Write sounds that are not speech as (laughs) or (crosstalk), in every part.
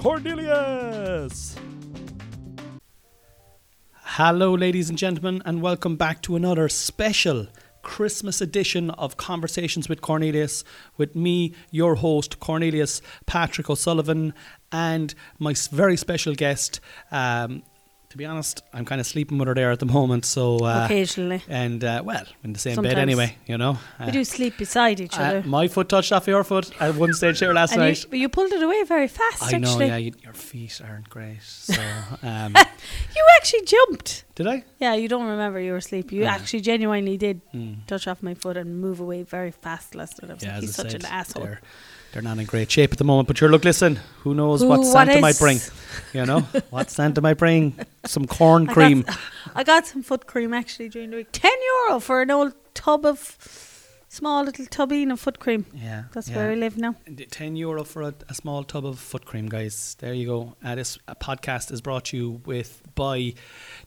Cornelius. Hello, ladies and gentlemen, and welcome back to another special Christmas edition of Conversations with Cornelius with me, your host, Cornelius Patrick O'Sullivan, and my very special guest. Um, to be honest, I'm kind of sleeping with her there at the moment, so uh, Occasionally. and uh, well, in the same bed anyway, you know. we Uh, do sleep beside each uh, other. my foot touched off your foot at one stage here last and night. you, but you pulled it away very fast, I know, actually. yeah, you, your feet aren't great. So, (laughs) um, (laughs) You actually jumped. did I? Yeah, you don't remember you were asleep. You Uh. actually genuinely did Mm. touch off my foot and move away very fast last night. I was like, he's such an asshole. They're, they're not in great shape at the moment. But sure, look, listen. Who knows Who- what what Santa might bring? You know (laughs) what Santa might bring? Some corn I cream. Got, I got some foot cream actually during the week. 10 euro for an old tub of, small little tubine of foot cream. yeah, That's yeah. where I live now. Ten euro for a, a small tub of foot cream, guys. There you go. Uh, this podcast is brought to you with by. Do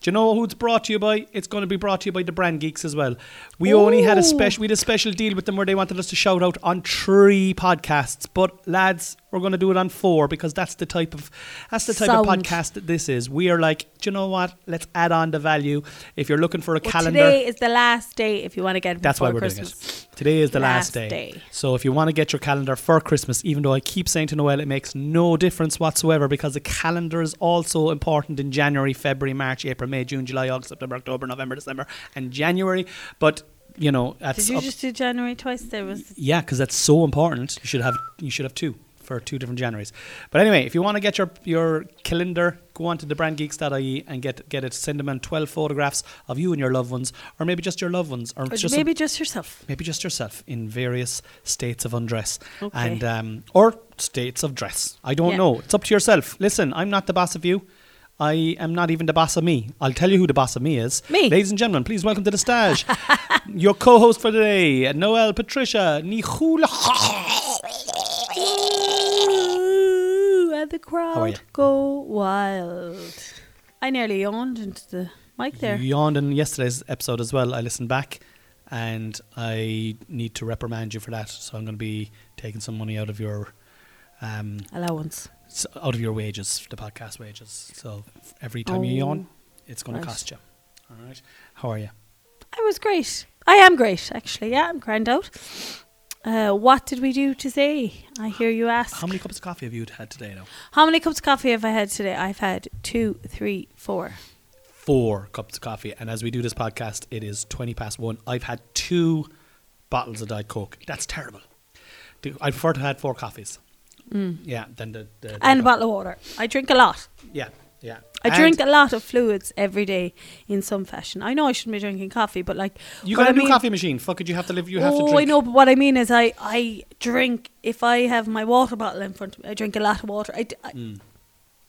you know who it's brought to you by? It's going to be brought to you by the Brand Geeks as well. We only had a special. We had a special deal with them where they wanted us to shout out on three podcasts, but lads, we're going to do it on four because that's the type of that's the type of podcast that this is. We are like, do you know what? Let's add on the value. If you're looking for a Well, calendar, today is the last day if you want to get that's why we're Christmas. doing it. Today is the last, Last day. day. So if you want to get your calendar for Christmas, even though I keep saying to Noelle it makes no difference whatsoever because the calendar is also important in January, February, March, April, May, June, July, August, September, October, November, December, and January. But you know, that's Did you just do January twice? There was yeah, because that's so important. You should have you should have two for two different Januaries. But anyway, if you want to get your your calendar, go on to thebrandgeeks.ie and get get it. Send them in twelve photographs of you and your loved ones, or maybe just your loved ones, or or just a- maybe just yourself. maybe just yourself in various states of undress Okay. and um, or states of dress. I don't Yeah. know. It's up to yourself. Listen, I'm not the boss of you. I am not even the boss of me. I'll tell you who the boss of me is. Me. Ladies and gentlemen, please welcome to the stage (laughs) your co-host for today, Noelle Patricia Nihula. (laughs) And the crowd go wild. I nearly yawned into the mic there. You yawned in yesterday's episode as well. I listened back, and I need to reprimand you for that. So I'm going to be taking some money out of your um, Allowance. out of your wages, the podcast wages. So every time you yawn, it's going right. to cost you. All right. How are you? I was great. I am great, actually. Yeah, I'm grand out. Uh, what did we do today? I hear you ask. How many cups of coffee have you had today now? How many cups of coffee have I had today? I've had two, three, four. Four cups of coffee. And as we do this podcast, it is 20 past one. I've had two bottles of Diet Coke. That's terrible. Do- I prefer to have had four coffees. Yeah, than the. the Mm. And a bottle of water. I drink a lot. Yeah, yeah. I And drink a lot of fluids every day in some fashion. I know I shouldn't be drinking coffee, but like You got a I new mean- coffee machine. Fuck it, you have to live. You have oh, to drink. Oh I know, but what I mean is, I I drink if I have my water bottle in front of me. I drink a lot of water. I, d- I, Mm.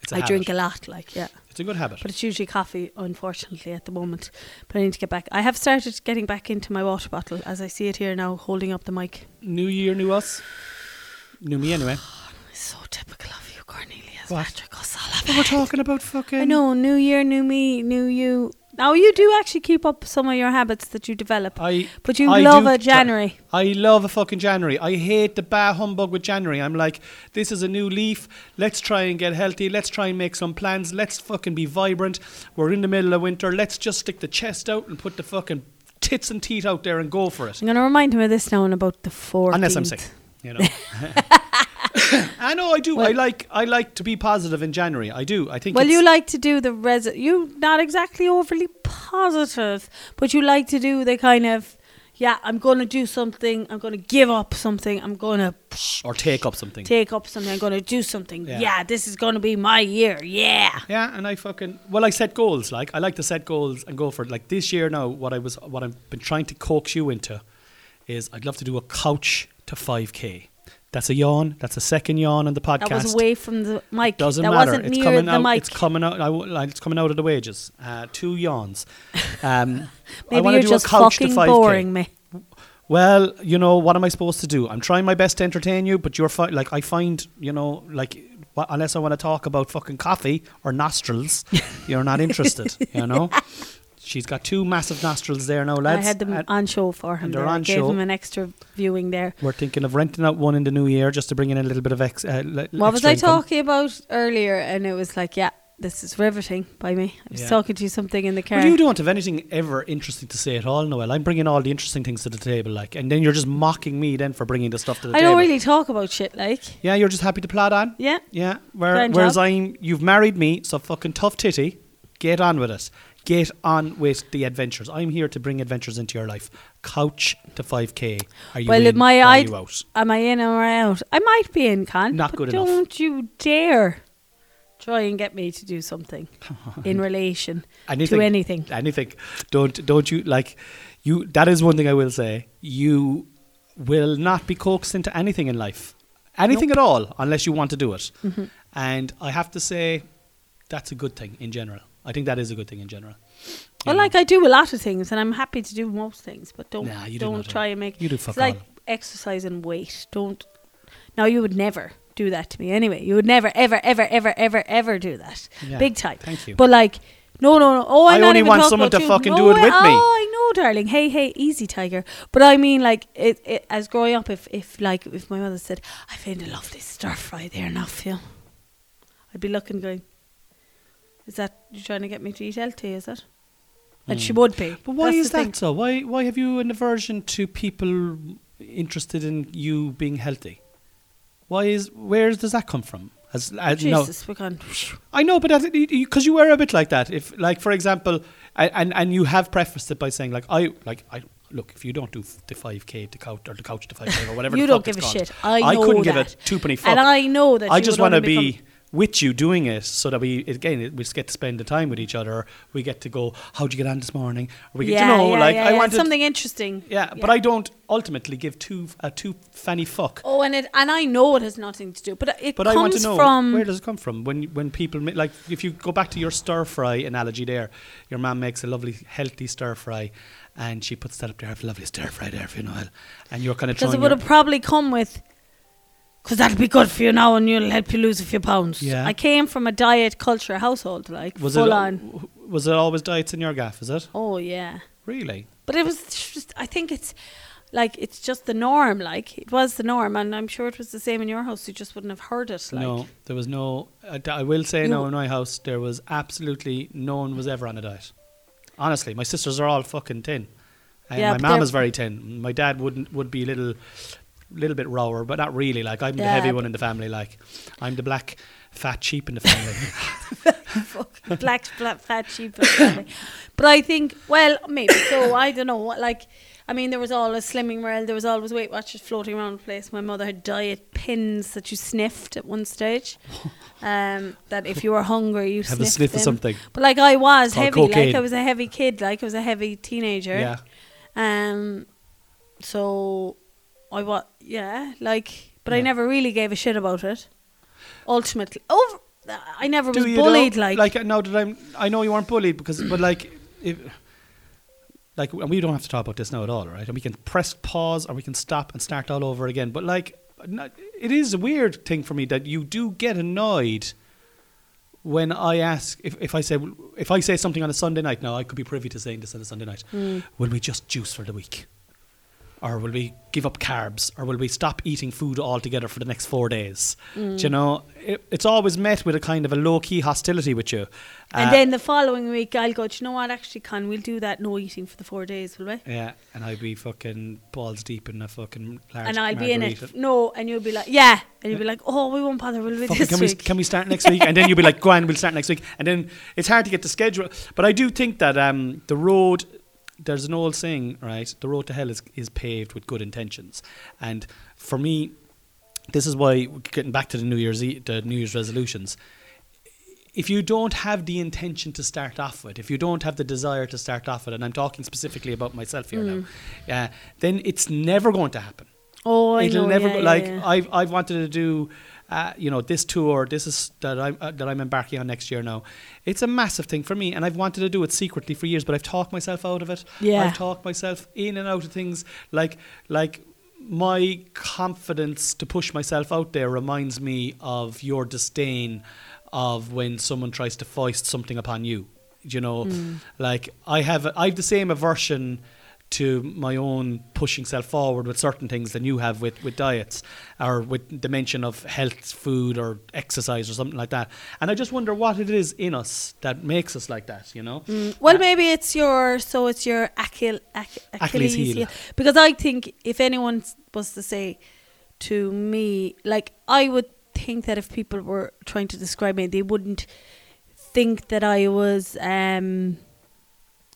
It's a I drink a lot, like yeah. It's a good habit. But it's usually coffee, unfortunately, at the moment. But I need to get back. I have started getting back into my water bottle as I see it here now, holding up the mic. New year, new us. New me, anyway. (sighs) So typical of you, Cornelius What? We're talking about fucking. I know, new year, new me, new you. Now you do actually keep up some of your habits that you develop, I. but you I love do a January. I love a fucking January. I hate the bah humbug with January. I'm like, this is a new leaf. Let's try and get healthy. Let's try and make some plans. Let's fucking be vibrant. We're in the middle of winter. Let's just stick the chest out and put the fucking tits and teeth out there and go for it. I'm going to remind him of this now in about the 4th. Unless I'm sick, you know. (laughs) (laughs) (laughs) I know I do. I like I like to be positive in January. I do. I think Well, you like to do the res. You not exactly overly positive, but you like to do the kind of, yeah, I'm going to do something. I'm going to give up something. I'm going to or take up something. take up something. I'm going to do something. Yeah. Yeah, this is going to be my year. Yeah. Yeah, and I fucking well, I set goals. Like I like to set goals and go for it. Like this year now, what I was, what I've been trying to coax you into, is I'd love to do a couch to five k. That's a yawn. That's a second yawn on the podcast. That was away from the mic. Doesn't that matter. wasn't it's near coming the out. mic. It's coming out. I w- like, it's coming out of the wages. Uh, two yawns. Um, (laughs) Maybe you're do just a couch to fucking 5K. boring me. Well, you know what am I supposed to do? I'm trying my best to entertain you, but you're fi- like I find you know like unless I want to talk about fucking coffee or nostrils, (laughs) you're not interested. You know. (laughs) She's got two massive nostrils there now, I lads. had them and on show for him. they're. I on gave show. him an extra viewing there. we're thinking of renting out one in the new year just to bring in a little bit of ex. Uh, le- What was I income. talking about earlier? And it was like, yeah, this is riveting by me. I was Yeah. talking to you something in the car. Well, you don't have anything ever interesting to say at all, Noelle. I'm bringing all the interesting things to the table, like, and then you're just mocking me then for bringing the stuff to the I table. I don't really talk about shit like. Yeah, you're just happy to plod on. Yeah. Yeah. Where, whereas job. I'm, you've married me, so fucking tough titty. Get on with it. Get on with the adventures. I'm here to bring adventures into your life. Couch to 5k. Are you Well, in my or are you out? Am I in or out? I might be in, Con. Not good enough. Don't you dare try and get me to do something (laughs) in relation Anything. to anything. anything. Don't don't you like you that is one thing I will say. You will not be coaxed into anything in life. Anything at all unless you want to do it. Mm-hmm. And I have to say that's a good thing in general. I think that is a good thing in general. Well, know. like I do a lot of things, and I'm happy to do most things, but don't Nah, you do don't not. try and make you do fuck it's like all. exercise and weight. Don't. Now you would never do that to me anyway. You would never, ever, ever, ever, ever, ever do that. Yeah, Big time. Thank you. But like, no, no, no. Oh, I'm I not only even want talking someone about to you. fucking No do it with me. Oh, I know, darling. Hey, hey, easy, tiger. But I mean, like, it, it, as growing up, if, if like, if my mother said, "I found a lovely stir fry there now, Phil," I'd be looking, going, "Is that you're trying to get me to eat healthy? Is it?" And she Hmm. would be. But why That's is that thing. so? Why why have you an aversion to people interested in you being healthy? Why is where does that come from? As, as no, Jesus, we're gone. I know, but because you were a bit like that. If, like, for example, and, and you have prefaced it by saying, like, I like I look if you don't do the five k to couch or the couch to five k or whatever. You don't give a called, shit. I know couldn't give a two penny fuck. And I know that I just want to be with you doing it so that we again we just get to spend the time with each other. We get to go. How'd you get on this morning? Or we get yeah, to know yeah, like yeah, I yeah. wanted. something interesting. yeah, but I don't ultimately give two a two fanny fuck. Oh, and it and I know it has nothing to do, but it But comes I want to know from where does it come from when when people like if you go back to your stir fry analogy there, your mum makes a lovely healthy stir fry, and she puts that up there, have a lovely stir fry there for you, Noelle, and you're kind of because it would have probably come with because that'll be good for you now and you'll help you lose a few pounds. Yeah. I came from a diet culture household, like was full it on. was it always diets in your gaff? Is it Oh yeah, really? but it was just. I think it's like it's just the norm. Like it was the norm, and I'm sure it was the same in your house. You just wouldn't have heard it. Like. no, there was no. I will say no in my house there was absolutely no one was ever on a diet. Honestly, my sisters are all fucking thin. And Yeah, my mum is very thin. My dad wouldn't would be a little little bit rower, but not really. Like I'm the heavy one in the family. Like I'm the black fat sheep in the family. (laughs) (laughs) Black, black, fat sheep. family. but I think, well, maybe so. I don't know. Like, I mean, there was always Slimming World. There was always Weight Watchers floating around the place. My mother had diet pins that you sniffed at one stage. (laughs) Um, that if you were hungry, you Have a sniff them. of something. But like, I was heavy. Like. I was a heavy kid. Like, I was a heavy teenager. Yeah. Um. So, I was yeah. Like, but I Yeah. never really gave a shit about it. Ultimately, over. I never was you bullied. like, like now that I'm, I know you weren't bullied because, but like, if, like, and we don't have to talk about this now at all, right? And we can press pause or we can stop and start all over again. But like, not, it is a weird thing for me that you do get annoyed when I ask if, if I say if I say something on a Sunday night. Now I could be privy to saying this on a Sunday night. Mm. Will we just juice for the week? Or will we give up carbs? Or will we stop eating food altogether for the next four days? Mm. Do you know, it, it's always met with a kind of a low key hostility with you. And Uh, then the following week, I'll go, Do you know what, actually, Con, we'll do that no eating for the four days, will we? yeah, and I'd be fucking balls deep in a fucking large and I'll be in it. No, and you'll be like, Yeah. And you'll be like, Oh, we won't bother, will we Fucking this can we week? can we start next week? And then you'll be like, "Go on, we'll start next week." And then it's hard to get the schedule. But I do think that um, the road, there's an old saying, right? The road to hell is is paved with good intentions. And for me, this is why getting back to the New Year's e- the New Year's resolutions. If you don't have the intention to start off with, if you don't have the desire to start off with, and I'm talking specifically about myself here Mm. now, uh, then it's never going to happen. Oh, I It'll know. never yeah, go- yeah, like yeah. I've I've wanted to do. Uh, you know this tour, this is that I'm uh, that I'm embarking on next year now. It's a massive thing for me, and I've wanted to do it secretly for years, but I've talked myself out of it. Yeah. I've talked myself in and out of things. Like like my confidence to push myself out there reminds me of your disdain of when someone tries to foist something upon you. You know, Mm. like I have I have the same aversion to my own pushing self forward with certain things than you have with, with diets or with the mention of health food or exercise or something like that and i just wonder what it is in us that makes us like that you know Mm, Well, Uh, maybe it's your so it's your Achil, Ach, Achilles Achilles, heel. heel. Because I think if anyone was to say to me, like I would think that if people were trying to describe me, they wouldn't think that I was. um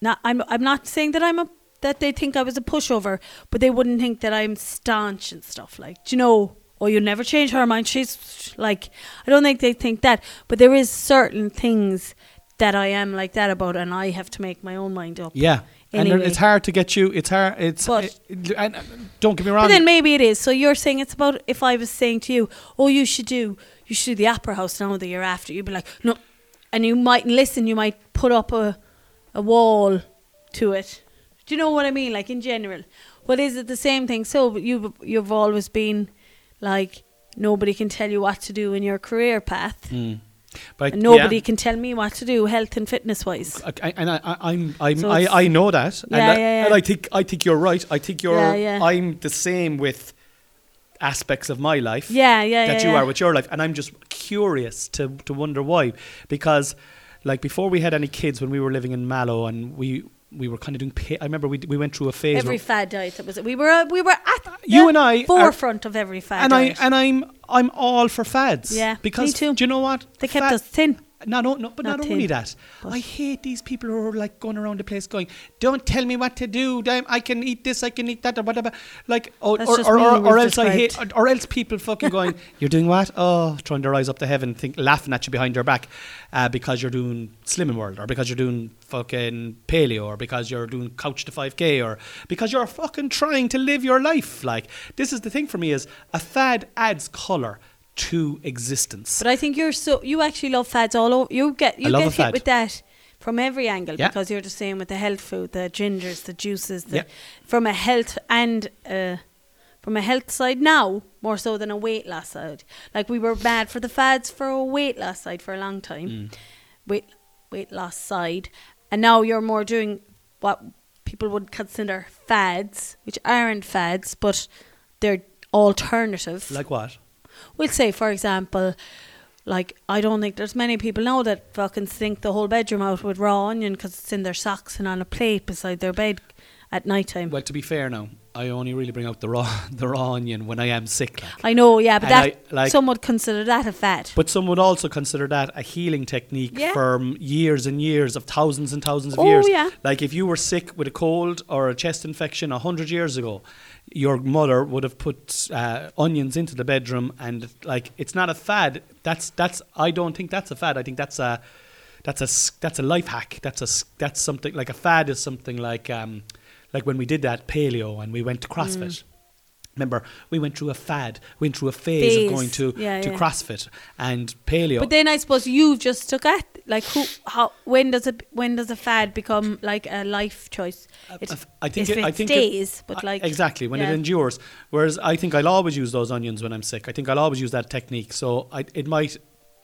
Not, I'm. I'm not saying that I'm a that they think I was a pushover, but they wouldn't think that I'm staunch and stuff. Like, do you know? Oh, you never change her mind. She's like, I don't think they think that, but there is certain things that I am like that about, and I have to make my own mind up. yeah and it's hard to get you it's hard it's But- it- and don't get me wrong But then maybe it is. So you're saying it's about if I was saying to you, oh, you should do, you should do the Opera House now the year after. You'd be like, no, and you mightn't listen. You might put up a, a wall to it. Do you know what I mean? Like in general, but is it the same thing? So you've you've always been like nobody can tell you what to do in your career path. Mm. but And nobody yeah. can tell me what to do health and fitness wise. I, and I, I, I'm, I'm, So I, I know that, and, Yeah, I, yeah, and. I think, I think you're right. I think you're, Yeah, yeah. I'm the same with aspects of my life. Yeah, yeah, that you are with your life, and I'm just curious to to wonder why, because like before we had any kids when we were living in Mallow, and we we were kind of doing. Pa- I remember we d- we went through a phase. Every fad diet that was we were uh, we were at You the and I are- forefront of every fad and I and I'm I'm all for fads. Yeah, me because too. do you know what? they kept Fad- us thin. No, no, no, but Not not, thin, only that. I hate these people who are like going around the place going, "Don't tell me what to do. I can eat this, I can eat that, or whatever." Like, or or, or, or, or else I hate, or, or else people fucking going, (laughs) "You're doing what?" Oh, trying to rise up to heaven, think laughing at you behind your back, uh, because you're doing Slimming World, or because you're doing fucking paleo, or because you're doing Couch to 5K, or because you're fucking trying to live your life. Like, this is the thing for me: is a fad adds color to existence. But I think you're so you actually love fads all over. You get you get hit with that from every angle Yeah. because you're the same with the health food, the gingers, the juices, the Yeah. from a health and uh, from a health side now more so than a weight loss side. Like we were bad for the fads for a weight loss side for a long time, Mm. weight weight loss side, and now you're more doing what people would consider fads, which aren't fads, but they're alternative. Like what? We'll say, for example, like I don't think there's many people now that fucking sink the whole bedroom out with raw onion because it's in their socks and on a plate beside their bed at night time. Well, to be fair now, I only really bring out the raw (laughs) the raw onion when I am sick. Like. I know, yeah, but And that I, like- some would consider that a fad. But some would also consider that a healing technique Yeah. for years and years of thousands and thousands of Oh, years. yeah. Like if you were sick with a cold or a chest infection a hundred years ago, your mother would have put uh, onions into the bedroom, and like it's not a fad. That's that's. I don't think that's a fad. I think that's a that's a that's a life hack. That's a that's something like a fad is something like um like when we did that paleo and we went to CrossFit. Mm. Remember, we went through a fad, went through a phase, Phase. of going to, Yeah, to yeah. CrossFit and paleo. But then I suppose you just took at like who how when does a when does a fad become like a life choice? It, I think it, it I think it- stays, but like exactly when yeah. it endures. Whereas I think I'll always use those onions when I'm sick. I think I'll always use that technique. So I, it might.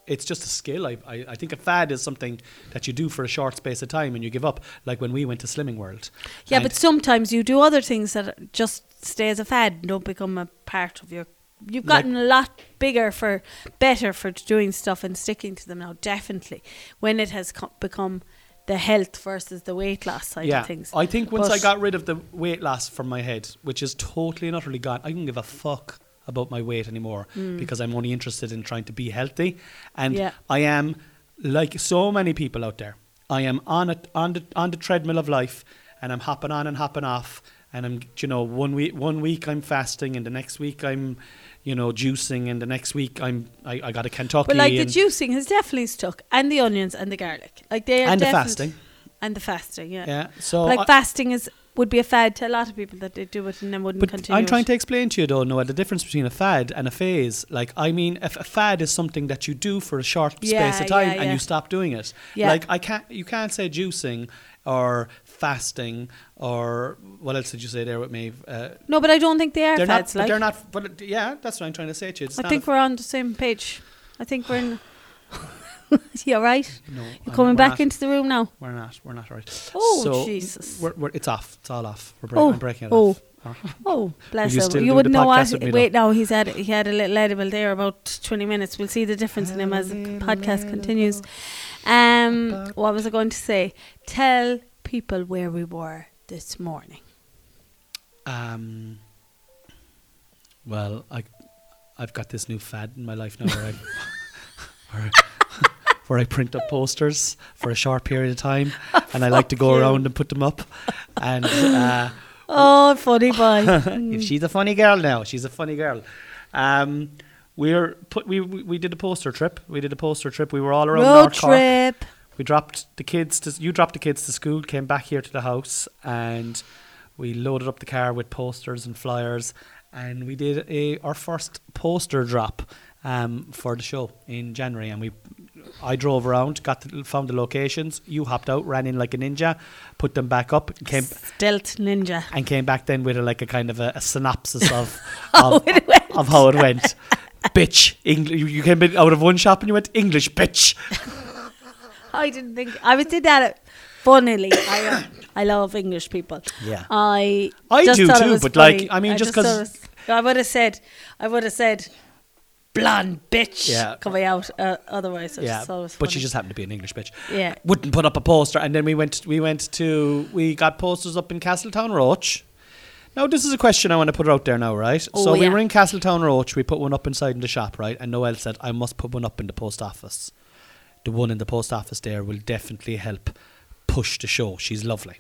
It's just a skill. I, I I think a fad is something that you do for a short space of time and you give up. Like when we went to Slimming World. Yeah, And- but sometimes you do other things that just stay as a fad and don't become a part of your. You've Like- gotten a lot bigger for better for doing stuff and sticking to them now. Definitely, when it has co- become the health versus the weight loss side yeah, of things. I think once I got rid of the weight loss from my head, which is totally and utterly gone, I don't give a fuck about my weight anymore because I'm only interested in trying to be healthy, and Mm. Yeah. I am like so many people out there. I am on it on the on the treadmill of life, and I'm hopping on and hopping off, and I'm you know one week one week I'm fasting, and the next week I'm you know juicing, and the next week I'm I, I got a Kentucky, But like the juicing has definitely stuck, and the onions and the garlic, like they are and the fasting. and the fasting. Yeah, Yeah, so like I- fasting is would be a fad to a lot of people that they do it and then wouldn't But continue. I'm trying it. to explain to you though, Noelle, the difference between a fad and a phase. Like, I mean, if a fad is something that you do for a short Yeah, space of time yeah, and yeah. you stop doing it. Yeah. Like, I can't, you can't say juicing or fasting or what else did you say there with me? Uh, No, but I don't think they are they're fads. not. like They're not. But yeah, that's what I'm trying to say to you. It's I think a, we're on the same page. I think we're in. (sighs) (laughs) (laughs) you all right? no, You're I'm- coming back not. into the room now. We're not. We're not right. Oh, so Jesus. We're, we're, it's off. It's all off. We're break, Oh, I'm breaking it oh. off. Alright. (laughs) Oh, bless you him. You wouldn't know what. Wait, now he's had he had a little edible there about twenty minutes. We'll see the difference in him as the podcast continues. Um, what was I going to say? Tell people where we were this morning. Um. Well, I, I've got this new fad in my life now where I, (laughs) where, I- where I print up posters for a short period of time, (laughs) and I like to go you. around and put them up. And uh, Oh, funny boy. (laughs) if she's a funny girl now, she's a funny girl. Um, we're put we, we we did a poster trip. We did a poster trip. We were all around Road North Cork. trip. We dropped the kids to you dropped the kids to school, came back here to the house, and we loaded up the car with posters and flyers, and we did a our first poster drop um, for the show in January, and we. I drove around, got the, found the locations. You hopped out, ran in like a ninja, put them back up, came Stealth ninja. and came back then with a, like a kind of a, a synopsis of (laughs) How of, it went. of how it went. bitch, Engl- you- came out of one shop and you went English, bitch. (laughs) I didn't think I was did that. Funnily, I uh, I love English people. Yeah. I I do too, but, like. I mean, just because I would have said I would have said blonde bitch Yeah. coming out uh, otherwise. I yeah, just thought was but she just happened to be an English bitch. yeah. Wouldn't put up a poster, and then we went. We went to. We got posters up in Castletownroche. Now this is a question I want to put out there now, right? Oh, so we were in Castletownroche. We put one up inside in the shop, right? And Noelle said, "I must put one up in the post office. The one in the post office there will definitely help push the show. She's lovely."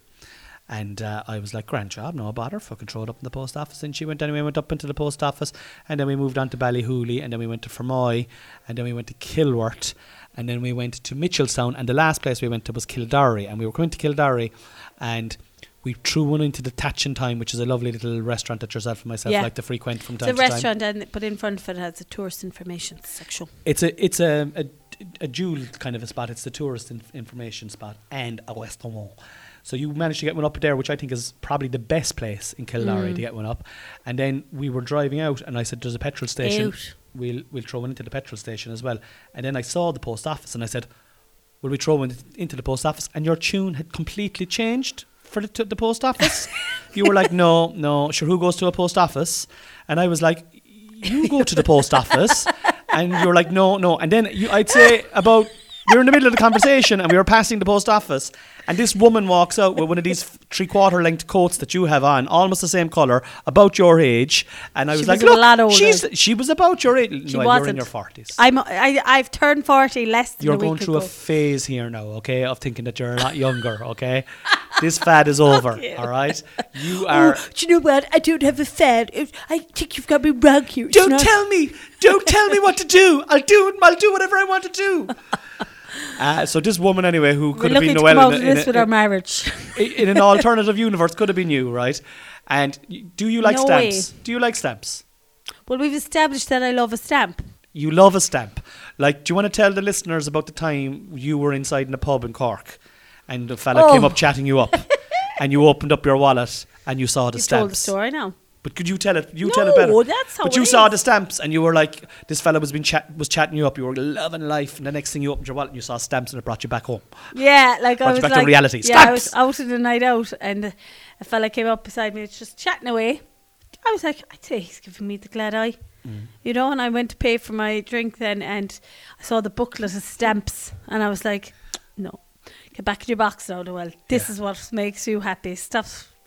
And uh, I was like, grand job, no bother, fucking throw it up in the post office. And she went anyway, went up into the post office, and then we moved on to Ballyhooly, and then we went to Fermoy, and then we went to Kilworth, and then we went to Mitchellstown, and the last place we went to was Kildare, and we were going to Kildare, and we threw one into the Tatchin Time, which is a lovely little restaurant that yourself and myself Yeah. like to frequent from It's time a to time. The restaurant, and but in front of it has a tourist information section. It's a it's a a, a jewel kind of a spot. It's the tourist inf- information spot and a restaurant. So you managed to get one up there, which I think is probably the best place in Kildare Mm. to get one up. And then we were driving out, and I said, "There's a petrol station. Out. We'll we'll throw one into the petrol station as well." And then I saw the post office, and I said, "Will we throw one into the post office?" And your tune had completely changed for the, to the post office. (laughs) you were like, "No, no, sure. Who goes to a post office?" And I was like, "You go to the post office." (laughs) and you were like, "No, no." And then you, I'd say about we were in the middle of the conversation, and we were passing the post office, and this woman walks out with one of these three quarter length coats that you have on, almost the same color, about your age. And I She was like, was a "Look, lot older." she's she was about your age. She no, you're in your forties. I'm I I've turned forty less than You're a week going through ago. a phase here now, okay, of thinking that you're a lot younger, okay? this fad is over, (laughs) all right? You oh, are. Oh, do you know what? I don't have a fad. I think you've got me wrong here. It's Don't not- tell me. Don't tell me what to do. I'll do it. I'll do whatever I want to do. (laughs) Uh, so this woman, anyway, who We're could have been Noelle in, a- in, a- with our marriage. (laughs) in an alternative universe, could have been you, right? And do you like No stamps? Do you like stamps? well, we've established that I love a stamp. You love a stamp. Like, do you want to tell the listeners about the time you were inside in a pub in Cork, and a fella came Oh. up chatting you up, (laughs) and you opened up your wallet and you saw the You've stamps. told the story now. But could you tell it? You no, tell it better. that's how But you saw the stamps, and you were like, "This fella was been chat- was chatting you up. You were loving life." And the next thing you opened your wallet, and you saw stamps, and it brought you back home. Yeah, like I Brought you was back to reality. Yeah, I was out in the night out, and a fella came up beside me, and just chatting away. I was like, I'd say he's giving me the glad eye, Mm. you know. And I went to pay for my drink then, and I saw the booklet of stamps, and I was like, no, get back in your box now, Noelle. This Yeah. is what makes you happy. Stop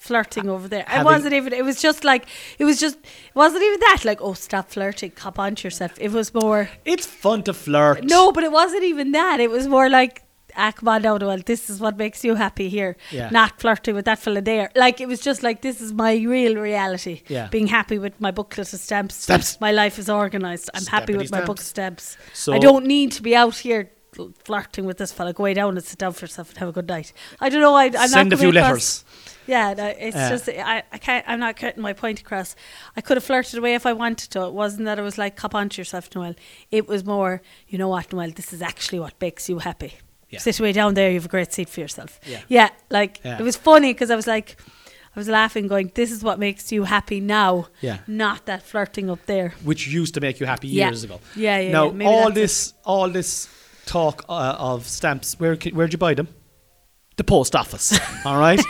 flirting over there. It wasn't even. It was just like it was just. It wasn't even that. Like, oh, stop flirting. Cop on to yourself. It was more. It's fun to flirt. No, but it wasn't even that. It was more like, ah, come on now, Noelle, this is what makes you happy here. Yeah. Not flirting with that fella there. Like, it was just like, this is my real reality. Yeah. Being happy with my booklet of stamps. Stamps. My life is organised. I'm happy with my book stamps. stamps. So I don't need to be out here flirting with this fella, go way down and sit down for yourself and have a good night. I don't know. I, I'm Send not a few letters. across- Yeah, no, it's Yeah. just I, I can't. I'm not getting my point across. I could have flirted away if I wanted to. It wasn't that it was like cop onto yourself, Noelle. It was more, you know what, Noelle. This is actually what makes you happy. Yeah. Sit way down there. You have a great seat for yourself. Yeah. Yeah, like Yeah. it was funny because I was like, I was laughing, going, "This is what makes you happy now." Yeah. Not that flirting up there. Which used to make you happy Yeah. years ago. Yeah, yeah. now yeah. All that's it. this, all this talk uh, of stamps. Where where'd you buy them? The post office. (laughs) all right.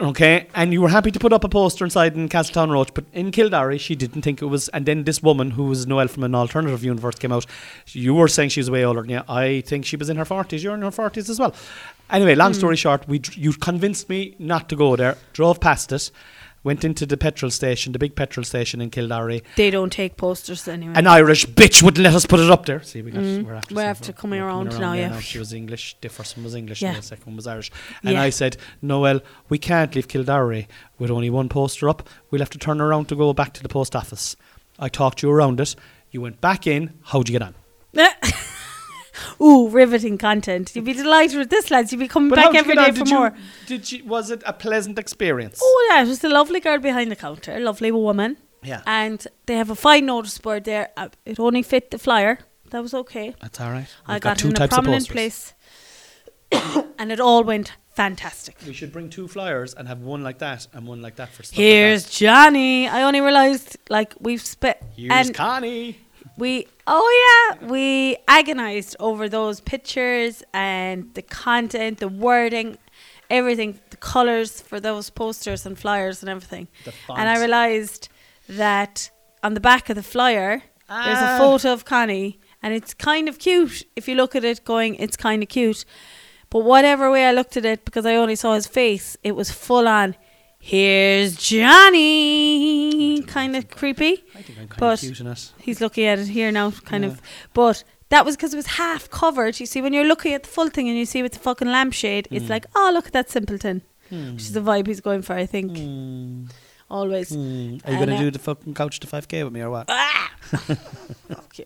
Okay, and you were happy to put up a poster inside in Castletownroche, but in Kildare, she didn't think it was. And then this woman, who was Noelle from an alternative universe, came out. You were saying she was way older than you. I think she was in her forties. You're in your forties as well. Anyway, long story short, we you convinced me not to go there. Drove past it, went into the petrol station, the big petrol station in Kildare. They don't take posters anyway. An Irish bitch wouldn't let us put it up there. See, we got Mm. we're after, We're after coming around now, yeah. She was English. The first one was English, Yeah. and the second one was Irish. And Yeah. I said, Noelle, we can't leave Kildare with only one poster up. We'll have to turn around to go back to the post office. I talked you around it. You went back in. How'd you get on? (laughs) Ooh, riveting content. You'd be delighted with this, lads. You'd be coming But back every get on? Did for you- more. Did you? Was it a pleasant experience? Oh yeah, it was a lovely girl behind the counter, lovely woman, yeah. and they have a fine notice board there. Uh, It only fit the flyer. That was okay. That's all right. I got, two it in a prominent place, (coughs) and it all went fantastic. We should bring two flyers and have one like that and one like that for stuff Here's Like Johnny. I only realised like we've spent that. Here's Connie. We oh yeah we agonized over those pictures and the content, the wording, everything, the colors for those posters and flyers and everything. And I realised that on the back of the flyer, there's Ah. a photo of Connie, and it's kind of cute if you look at it going, it's kind of cute. But whatever way I looked at it, because I only saw his face, it was full on, here's Johnny, kind of creepy. I think I'm kind But- of it. He's looking at it here now, kind Yeah. of. But that was because it was half covered. You see, when you're looking at the full thing and you see with the fucking lampshade, it's Mm. like, oh, look at that simpleton. Hmm. Which is the vibe he's going for, I think. Hmm. Always. Hmm. Are you going to uh, do the fucking couch to 5k with me or what? Ah! (laughs) Fuck you.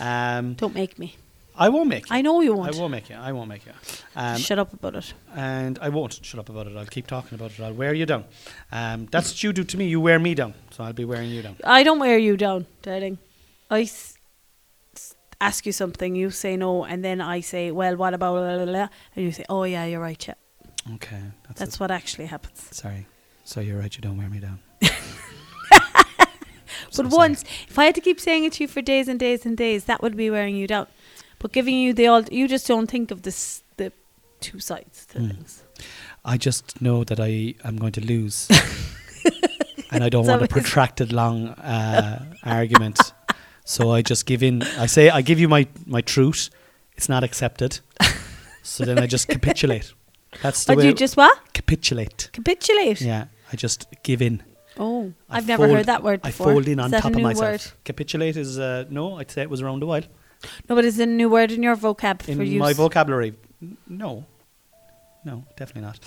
Um, Don't make me. I won't make you. I know you won't. I won't make you. I won't make you. Um, Shut up about it. and I won't shut up about it. I'll keep talking about it. I'll wear you down. Um, that's what you do to me. You wear me down. So I'll be wearing you down. I don't wear you down, darling. I s- s- ask you something, you say no, and then I say, well, what about blah, blah, blah, and you say, oh yeah, you're right, yeah. Okay. That's, That's it. what actually happens. Sorry. So you're right. You don't wear me down. So (laughs) But sorry. once, if I had to keep saying it to you for days and days and days, that would be wearing you down. But giving you the all, you just don't think of this the two sides to Hmm. things. I just know that I am going to lose, (laughs) and I don't So want a protracted long uh, argument. So I just give in. I say I give you my my truth. It's not accepted. So then I just capitulate. That's the But way. you just what? capitulate. Capitulate. Yeah, I just give in. Oh, I I've never heard that word I before. fold in Is on top of myself. Word? Capitulate is uh, no. I'd say it was around a while No, but it's a new word in your vocab in for use. my vocabulary. N- No, no, definitely not.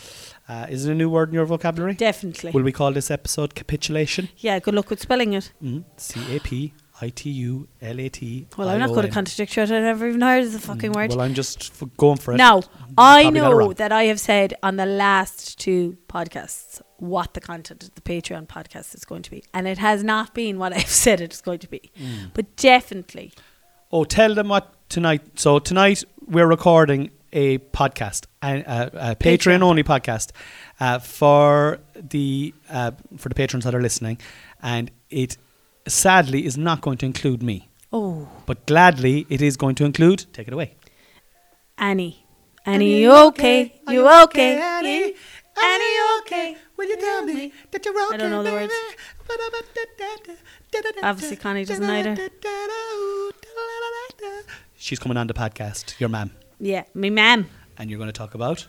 Uh, is it a new word in your vocabulary? Definitely. Will we call this episode capitulation? yeah, good luck with spelling it. Mm. C A P I T U L A T. Well, I'm not going to contradict you. I've never even heard of the fucking word. Mm, Well, I'm just f- going for it. Now, I Probably got it know wrong. that I have said on the last two podcasts what the content of the Patreon podcast is going to be. And it has not been what (laughs) I've said it is going to be. Mm. But definitely. Oh, tell them what tonight. So tonight we're recording a podcast, a, a, a Patreon Patreon. only podcast uh, for the uh, for the patrons that are listening, and it sadly is not going to include me, Oh, but gladly it is going to include. Take it away. Annie. Annie, you okay? You okay? Annie, Annie, you okay? Will you tell me that you're okay? I don't know the words. Obviously, Connie doesn't either. She's coming on the podcast, your mum, Yeah, me ma'am. and you're going to talk about.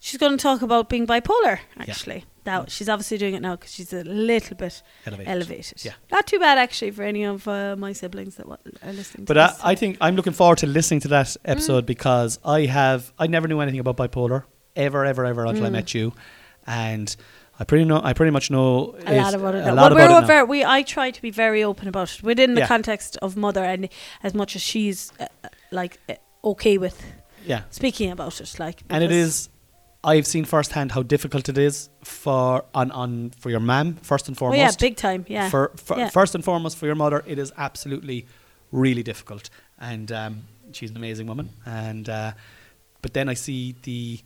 She's going to talk about being bipolar, actually. Now, she's obviously doing it now because she's a little bit Elevated. elevated. Yeah. Not too bad, actually, for any of uh, my siblings that are listening But I. I think I'm looking forward to listening to that Mm. episode because I have I never knew anything about bipolar ever ever ever until I Mm. met you, and I pretty know I pretty much know a lot about it. A now. lot well, about we're it very, we I try to be very open about it within the Yeah. context of mother, and as much as she's uh, like eh, okay with Yeah. speaking about it. Like, And it is. I've seen firsthand how difficult it is for on, on for your mom first and Oh foremost. yeah, big time. Yeah. For, for Yeah. first and foremost for your mother, it is absolutely really difficult, and um, she's an amazing woman. And uh, but then I see the,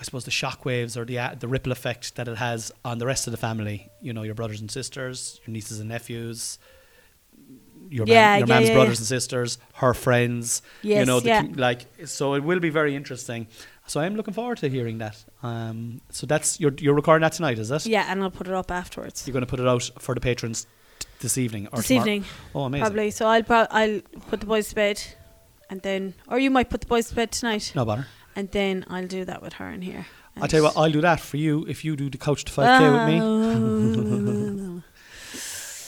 I suppose the shockwaves or the uh, the ripple effect that it has on the rest of the family. You know, your brothers and sisters, your nieces and nephews. Your, Yeah, your yeah, mom's yeah, brothers and sisters, her friends, you know, the, like so it will be very interesting. So I'm looking forward to hearing that. Um, so that's you're you're recording that tonight, is it? yeah, and I'll put it up afterwards. You're going to put it out for the patrons t- this evening or This tomorrow? evening, Oh, amazing! probably. So I'll pro- I'll put the boys to bed, and then, or you might put the boys to bed tonight, No bother. And then I'll do that with her in here. I'll tell you what. I'll do that for you if you do the coach to 5k with me. (laughs)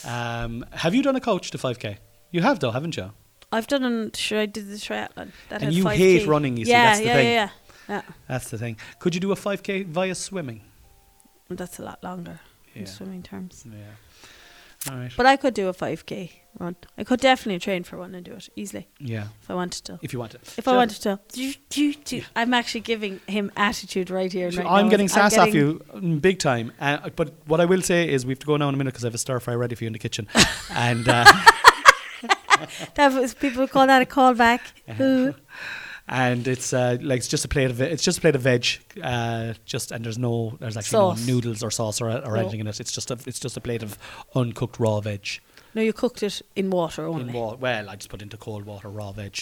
Um, have you done a coach to 5k? You have though, haven't you? I've done. An, sure, I did the triathlon. That And you 5K. hate running, you see, Yeah, that's the yeah, thing. yeah, yeah, yeah. That's the thing. Could you do a 5k via swimming? That's a lot longer in swimming terms. Yeah. All right. But I could do a 5k run. I could definitely train for one and do it easily yeah. if I wanted to. If you want it. If I wanted to. Do, do, do. I'm actually giving him attitude right here. and So right I'm now. getting sass off getting- you mm, big time. Uh, but what I will say is we have to go now in a minute because I have a stir fry ready for you in the kitchen. (laughs) and uh, That was, people call that a callback. (laughs) Ooh. And it's uh, like it's just a plate of it's just a plate of veg. Uh, just and there's no there's actually Sauce. no noodles or sauce or, or No. anything in it. It's just a it's just a plate of uncooked raw veg. No, you cooked it in water only. In wa- well, I just put into cold water raw veg,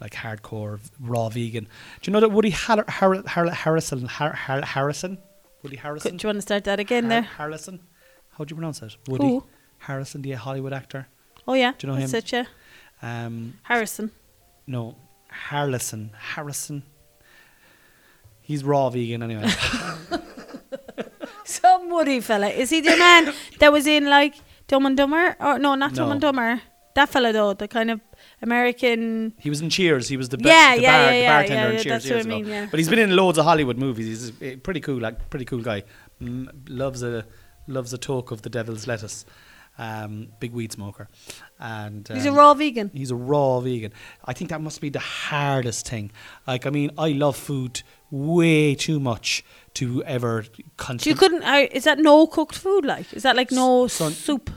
like hardcore raw vegan. Do you know that Woody Har- Har- Har- Harrison Har- Har- Harrison Woody Harrison do you want to start that again Har- there? Harrison how do you pronounce it Woody Who? Harrison the Hollywood actor Oh, yeah. Do you know that's him? it, yeah. um Harrison. no Harrison Harrison he's raw vegan anyway (laughs) Some woody fella. Is he the man that was in like Dumb and Dumber? Or no, not Dumb No. and Dumber. That fella though, the kind of American. he was in Cheers he was the, ba- Yeah, the, yeah, bar- yeah, the bartender yeah, in Cheers that's what years I ago mean, yeah. but he's been in loads of Hollywood movies he's a pretty cool like pretty cool guy mm, loves a loves a talk of the devil's lettuce um, big weed smoker and He's a um, raw vegan. He's a raw vegan. I think that must be the hardest thing. Like, I mean, I love food way too much to ever So you couldn't. I is that no cooked food? Like, is that like no Son- soup?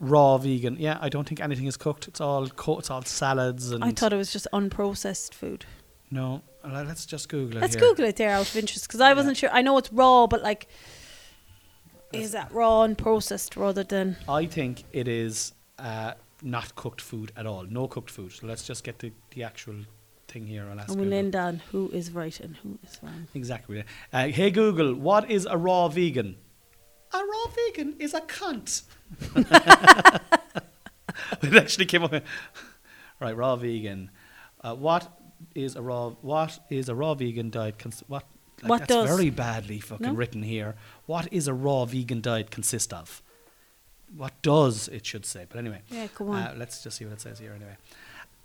raw vegan. Yeah, I don't think anything is cooked. It's all co- it's all salads and I thought it was just unprocessed food. no. Let's just Google it. Let's here. Google it there out of interest because I wasn't sure. I know it's raw, but like, is that raw and processed rather than? I think it is uh, not cooked food at all. No cooked food. So let's just get the, the actual thing here. I'll ask And we'll Google. end on who is right and who is wrong. Exactly. Uh, hey Google, what is a raw vegan? A raw vegan is a cunt. (laughs) it actually came up. Right, raw vegan. Uh, what is a raw? What is a raw vegan diet? Cons- what? Like, What that's does? very badly fucking No? written here. What is a raw vegan diet consist of? What does it should say? But anyway, Yeah, go on. uh, let's just see what it says here anyway.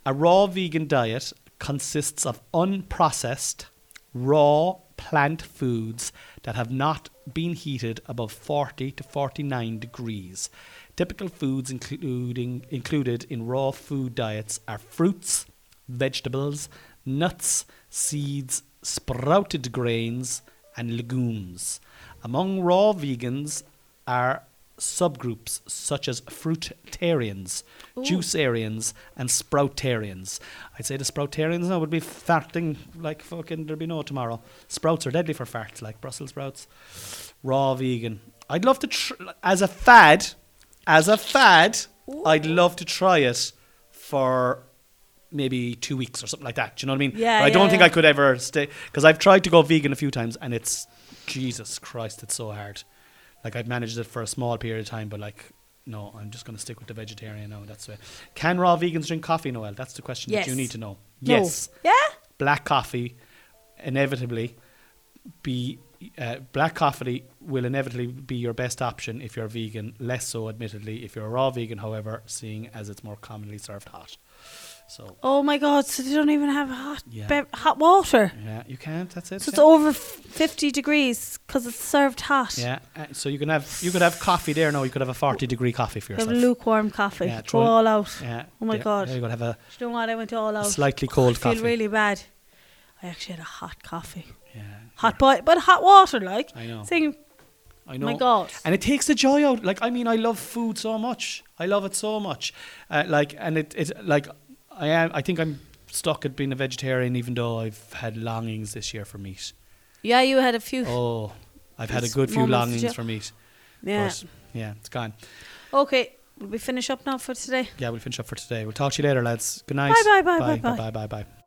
A raw vegan diet consists of unprocessed, raw plant foods that have not been heated above 40 to 49 degrees. Typical foods including included in raw food diets are fruits, vegetables, nuts, seeds, sprouted grains, and legumes. Among raw vegans are subgroups such as fruitarians, Ooh. juicearians, and sproutarians. I'd say the sproutarians now would be farting like fucking there'd be no tomorrow. Sprouts are deadly for farts, like Brussels sprouts. Raw vegan. I'd love to tr- as a fad, as a fad. I'd love to try it for maybe two weeks or something like that. Do you know what I mean? Yeah, But I don't yeah, think yeah. I could ever stay because I've tried to go vegan a few times and it's Jesus Christ, it's so hard. Like I've managed it for a small period of time, but like no, I'm just going to stick with the vegetarian now. That's it. Can raw vegans drink coffee, Noelle? That's the question that you need to know. No. Yes, Yeah. black coffee inevitably be uh, black coffee will inevitably be your best option if you're vegan. Less so, admittedly, if you're a raw vegan. However, seeing as it's more commonly served hot. So Oh my god! So they don't even have hot Yeah. bev- hot water. yeah, you can't. That's it. So it's yeah. over f- fifty degrees because it's served hot. Yeah, uh, so you can have you could have coffee there. No, you could have a forty degree coffee for yourself. Have yourself. lukewarm coffee. Yeah, throw all out. Yeah. Oh my yeah, God. There you go. Have a Do you know what? I went all out. slightly I cold feel coffee. really bad. I actually had a hot coffee. yeah. Hot boy, but hot water, like. I know. Saying, I know. my God. And it takes the joy out. Like I mean, I love food so much. I love it so much. Uh, like, and it, it, like, I am. I think I'm stuck at being a vegetarian, even though I've had longings this year for meat. Yeah, you had a few. Oh, I've had a good few longings for meat. yeah. But yeah, it's gone. Okay, will we finish up now for today? Yeah, we'll finish up for today. We'll talk to you later, lads. Good night. Bye, bye, bye, bye, bye, bye, bye, bye. bye.